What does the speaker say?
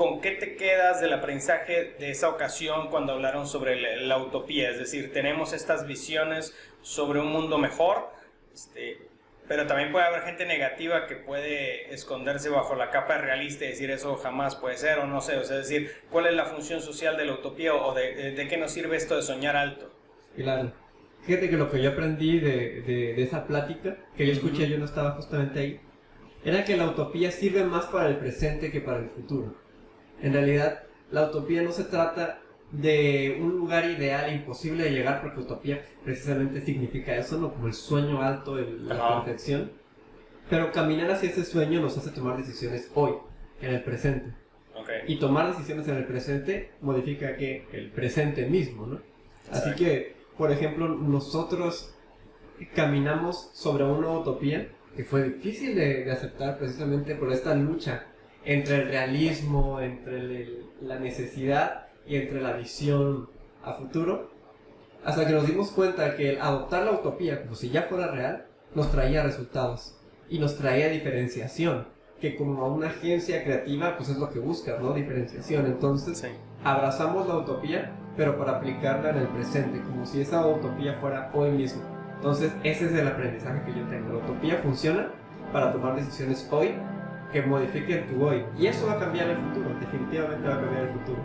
¿con qué te quedas del aprendizaje de esa ocasión cuando hablaron sobre la, la utopía? Es decir, tenemos estas visiones sobre un mundo mejor, este, pero también puede haber gente negativa que puede esconderse bajo la capa realista y decir eso jamás puede ser o no sé, o sea, es decir, ¿cuál es la función social de la utopía o de, de, qué nos sirve esto de soñar alto? Claro. Fíjate que lo que yo aprendí de, de, de esa plática, que yo escuché, yo no estaba justamente ahí, era que la utopía sirve más para el presente que para el futuro. En realidad, la utopía no se trata de un lugar ideal imposible de llegar porque utopía precisamente significa eso, ¿no? Como el sueño alto, el, la perfección. Pero caminar hacia ese sueño nos hace tomar decisiones hoy, en el presente. Y tomar decisiones en el presente modifica que el presente mismo, ¿no? Así que, por ejemplo, nosotros caminamos sobre una utopía que fue difícil de, aceptar precisamente por esta lucha entre el realismo, entre la necesidad y entre la visión a futuro, hasta que nos dimos cuenta que el adoptar la utopía como si ya fuera real, nos traía resultados y nos traía diferenciación, que como una agencia creativa pues es lo que busca, ¿no? Diferenciación. Entonces, abrazamos la utopía, pero para aplicarla en el presente, como si esa utopía fuera hoy mismo. Entonces, ese es el aprendizaje que yo tengo. La utopía funciona para tomar decisiones hoy que modifiquen tu hoy. Y eso va a cambiar el futuro, definitivamente va a cambiar el futuro.